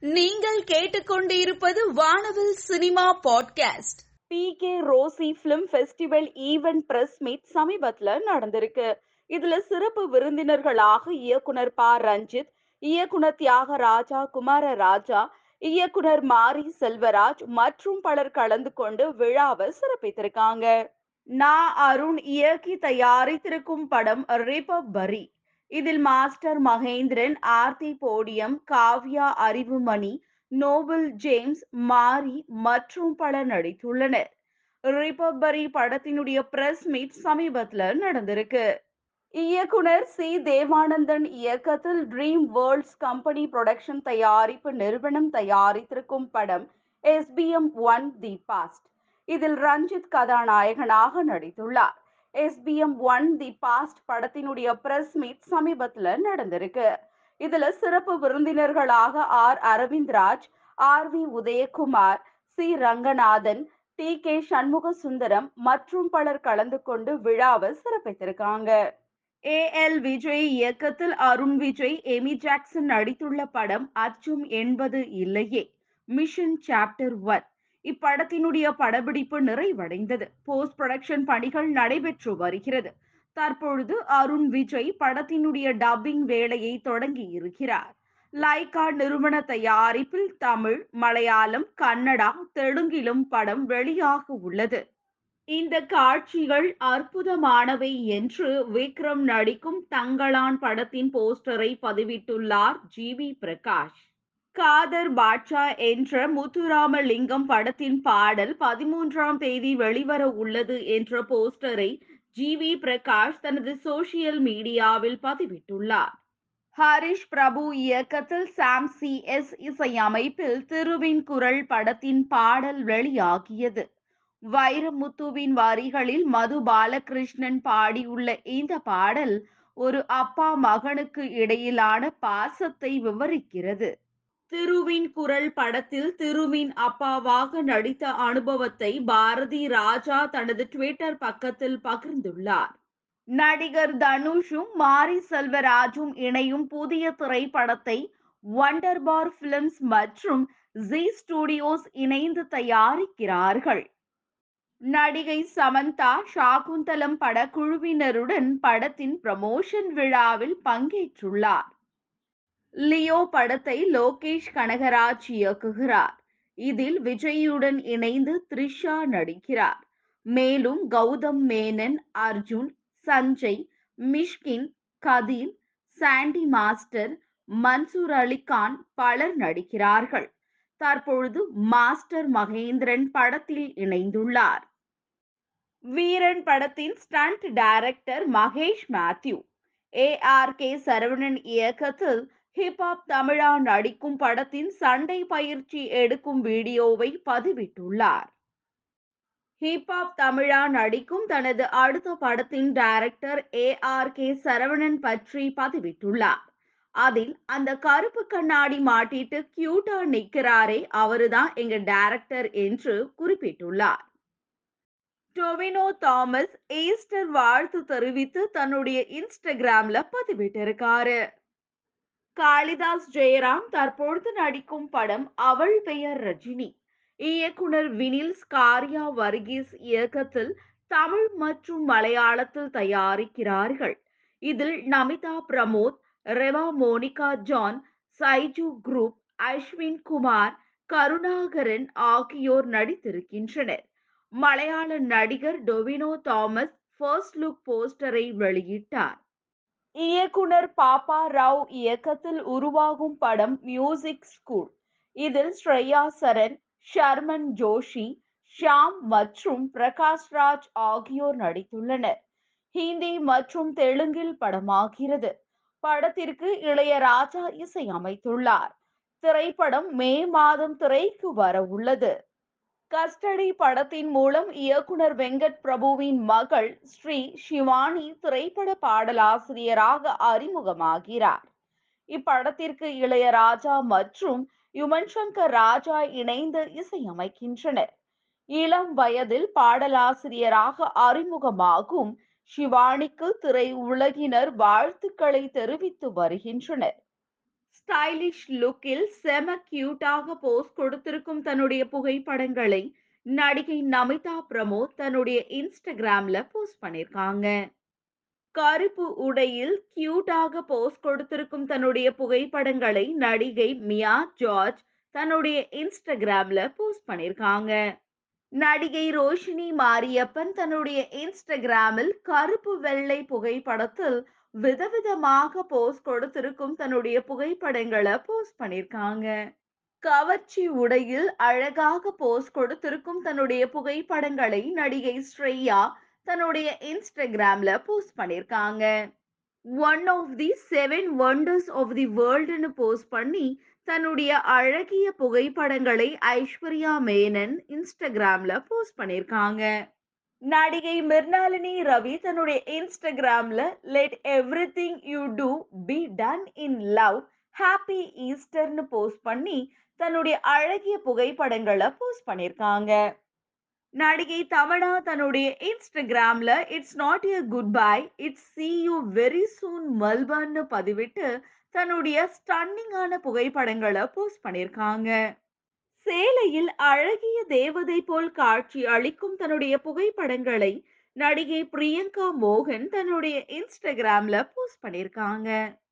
நீங்கள் கேட்டுக்கொண்டிருப்பது வானவில் cinema podcast. P K Rosy film festival event press meet சமீபத்துல நடந்திருக்கு. இதுல சிறப்பு விருந்தினர்களாக இயக்குனர் ப. ரஞ்சித் இயக்குனர் தியாக ராஜா குமாரராஜா இயக்குனர் மாரி செல்வராஜ் மற்றும் பலர் கலந்து கொண்டு விழாவை சிறப்பித்திருக்காங்க. நா. அருண் இயக்கி தயாரித்திருக்கும் படம் ரிபபரி. இதில் master Mahendran Aarthi podium Kavya Arivumani Nobel James மாரி மற்றும் பலர் நடித்துள்ளனர். ரிபப்பரி படத்தினுடைய பிரஸ் மீட் சமீபத்தில் நடந்திருக்கு. இயக்குனர் சி. தேவானந்தன் இயக்கத்தில் ட்ரீம் வேர்ல்ட்ஸ் கம்பெனி புரொடக்ஷன் தயாரிப்பு நிறுவனம் தயாரித்திருக்கும் படம் எஸ்பிஎம் ஒன் தி பாஸ்ட் இதில் ரஞ்சித் கதாநாயகனாக நடித்துள்ளார். எஸ்பிஎம் ஒன் தி பாஸ்ட் படத்தினுடைய பிரஸ் மீட் சமீபத்துல நடந்திருக்கு. இதுல சிறப்பு விருந்தினர்களாக R. Aravindraj R. V. Udhayakumar C. Ranganathan T. K. Shanmuga Sundaram மற்றும் பலர் கலந்து கொண்டு விழாவை சிறப்பித்திருக்காங்க. ஏ. எல். விஜய் இயக்கத்தில் அருண் விஜய் எமி ஜாக்சன் நடித்துள்ள படம் அச்சும் என்பது இல்லையே. Mission chapter one. இப்படத்தினுடைய படப்பிடிப்பு நிறைவடைந்தது. போஸ்ட் ப்ரொடக்ஷன் பணிகள் நடைபெற்று வருகிறது. தற்பொழுது அருண் விஜய் படத்தினுடைய டப்பிங் வேலையை தொடங்கி இருக்கிறார். லைகா நிறுவன தயாரிப்பில் தமிழ் மலையாளம் கன்னடா தெலுங்கிலும் படம் வெளியாக உள்ளது. இந்த காட்சிகள் அற்புதமானவை என்று விக்ரம் நடிக்கும் தங்களான் படத்தின் போஸ்டரை பதிவிட்டுள்ளார் ஜி வி பிரகாஷ். காதர் பாட்ஷா என்ற முத்துராமலிங்கம் படத்தின் பாடல் பதிமூன்றாம் தேதி வெளிவர உள்ளது என்ற போஸ்டரை ஜி வி பிரகாஷ் தனது சோசியல் மீடியாவில் பதிவிட்டுள்ளார். ஹரிஷ் பிரபு இயக்கத்தில் சாம் சி. எஸ். இசையமைப்பில் திருவின் குரல் படத்தின் பாடல் வெளியாகியது. வைரமுத்துவின் வரிகளில் மது பாலகிருஷ்ணன் பாடியுள்ள இந்த பாடல் ஒரு அப்பா மகனுக்கு இடையிலான பாசத்தை விவரிக்கிறது. திருவின் குரல் படத்தில் திருவின் அப்பாவாக நடித்த அனுபவத்தை பாரதி ராஜா தனது ட்விட்டர் பக்கத்தில் பகிர்ந்துள்ளார். நடிகர் தனுஷும் மாரி செல்வராஜும் இணையும் புதிய திரைப்படத்தை வண்டர் பார் பிலிம்ஸ் மற்றும் ஜி ஸ்டுடியோஸ் இணைந்து தயாரிக்கிறார்கள். நடிகை சமந்தா ஷாகுந்தலம் படக்குழுவினருடன் படத்தின் ப்ரமோஷன் விழாவில் பங்கேற்றுள்ளார். லியோ படத்தை லோகேஷ் கனகராஜ் இயக்குகிறார். இதில் விஜயுடன் இணைந்து த்ரிஷா நடிக்கிறார். மேலும் கௌதம் மேனன் அர்ஜுன் சஞ்சய் மிஷ்கின் கதீர் சாண்டி மாஸ்டர் மன்சூர் அலிகான் பலர் நடிக்கிறார்கள். தற்பொழுது மாஸ்டர் மகேந்திரன் படத்தில் இணைந்துள்ளார். வீரன் படத்தின் stunt director Mahesh Mathew. A R K Saravanan இயக்கத்தில் ஹிப்ஹாப் தமிழா நடிக்கும் படத்தின் சண்டை பயிற்சி எடுக்கும் வீடியோவை பதிவிட்டுள்ளார். ஹிப்ஹாப் தமிழா நடிக்கும் தனது அடுத்த படத்தின் director A R K Saravanan பற்றி பதிவிட்டுள்ளார். அதில் அந்த கருப்பு கண்ணாடி மாட்டிட்டு கியூட்டா நிக்கிறாரே அவருதான் எங்க டைரக்டர் என்று குறிப்பிட்டுள்ளார். டொவினோ தாமஸ் ஈஸ்டர் வாழ்த்து தெரிவித்து தன்னுடைய இன்ஸ்டாகிராம்ல பதிவிட்டிருக்காரு. காளிதாஸ் ஜெயராம் தற்பொழுது நடிக்கும் படம் அவள் பெயர் ரஜினி. இயக்குனர் வினில் ஸ்காரியா வர்கீஸ் இயக்கத்தில் தமிழ் மற்றும் மலையாளத்தில் தயாரிக்கிறார்கள். இதில் நமிதா பிரமோத் ரெவா மோனிகா ஜான் சைஜு குரூப் அஸ்வின் குமார் கருணாகரன் ஆகியோர் நடித்திருக்கின்றனர். மலையாள நடிகர் டொவினோ தாமஸ் ஃபர்ஸ்ட் லுக் போஸ்டரை வெளியிட்டார். இயக்குனர் பாப்பா ராவ் இயக்கத்தில் உருவாகும் படம் மியூசிக் ஸ்கூல் இதில் ஸ்ரேயா சரண் ஷர்மன் ஜோஷி ஷாம் மற்றும் பிரகாஷ் ராஜ் ஆகியோர் நடித்துள்ளனர். ஹிந்தி மற்றும் தெலுங்கில் படமாகிறது. படத்திற்கு இளையராஜா இசையமைத்துள்ளார் திரைப்படம் மே மாதம் திரைக்கு வர உள்ளது கஸ்டடி படத்தின் மூலம் இயக்குனர் வெங்கட் பிரபுவின் மகள் ஸ்ரீ ஷிவானி திரைப்பட பாடலாசிரியராக அறிமுகமாகிறார். இப்படத்திற்கு இளையராஜா மற்றும் யுமன் சங்கர் ராஜா இணைந்து இசையமைக்கின்றனர். இளம் வயதில் பாடலாசிரியராக அறிமுகமாகும் ஷிவானிக்கு திரை உலகினர் வாழ்த்துக்களை தெரிவித்து வருகின்றனர். ஸ்டைலிஷ் லுக்கில் செம கியூட்டாக போஸ் கொடுத்திருக்கும் தன்னுடைய புகைப்படங்களை நடிகை நமிதா பிரமோத் தன்னுடைய இன்ஸ்டாகிராம்ல போஸ்ட் பண்ணிருக்காங்க. கருப்பு உடையில் கியூட்டாக போஸ் கொடுத்திருக்கும் தன்னுடைய புகைப்படங்களை நடிகை மியா ஜார்ஜ் தன்னுடைய இன்ஸ்டாகிராம்ல போஸ்ட் பண்ணிருக்காங்க. நடிகை ரோஷினி மாரியப்பன் தன்னுடைய இன்ஸ்டாகிராமில் கருப்பு வெள்ளை புகைப்படத்தில் விதவிதமாக போஸ் கொடுத்திருக்கும் தன்னுடைய புகைப்படங்களை போஸ்ட் பண்ணிருக்காங்க. கவர்ச்சி உடையில் அழகாக போஸ் கொடுத்திருக்கும் தன்னுடைய புகைப்படங்களை நடிகை ஸ்ரேயா தன்னுடைய இன்ஸ்டாகிராம்ல போஸ்ட் பண்ணிருக்காங்க. One of the seven wonders of the வேர்ல்டுன்னு post பண்ணி தன்னுடைய அழகிய புகைப்படங்களை ஐஸ்வர்யா மேனன் இன்ஸ்டாகிராம்ல போஸ்ட் பண்ணிருக்காங்க. நடிகை மிர்னாலினி ரவி தன்னுடைய இன்ஸ்டாகிராம்ல let everything you do be done in love happy ஈஸ்டர்னு post பண்ணி தன்னுடைய அழகிய புகைப்படங்களை போஸ்ட் பண்ணியிருக்காங்க நடிகை தமனா தன்னுடைய இன்ஸ்டாகிராம்ல it's not a goodbye it's see you very soon மெல்பர்ன்னு பதிவிட்டு தன்னுடைய ஸ்டன்னிங்கான புகைப்படங்களை போஸ்ட் பண்ணியிருக்காங்க சேலையில் அழகிய தேவதை போல் காட்சி அளிக்கும் தன்னுடைய புகைப்படங்களை நடிகை பிரியங்கா மோகன் தன்னுடைய இன்ஸ்டாகிராம்ல போஸ்ட் பண்ணிருக்காங்க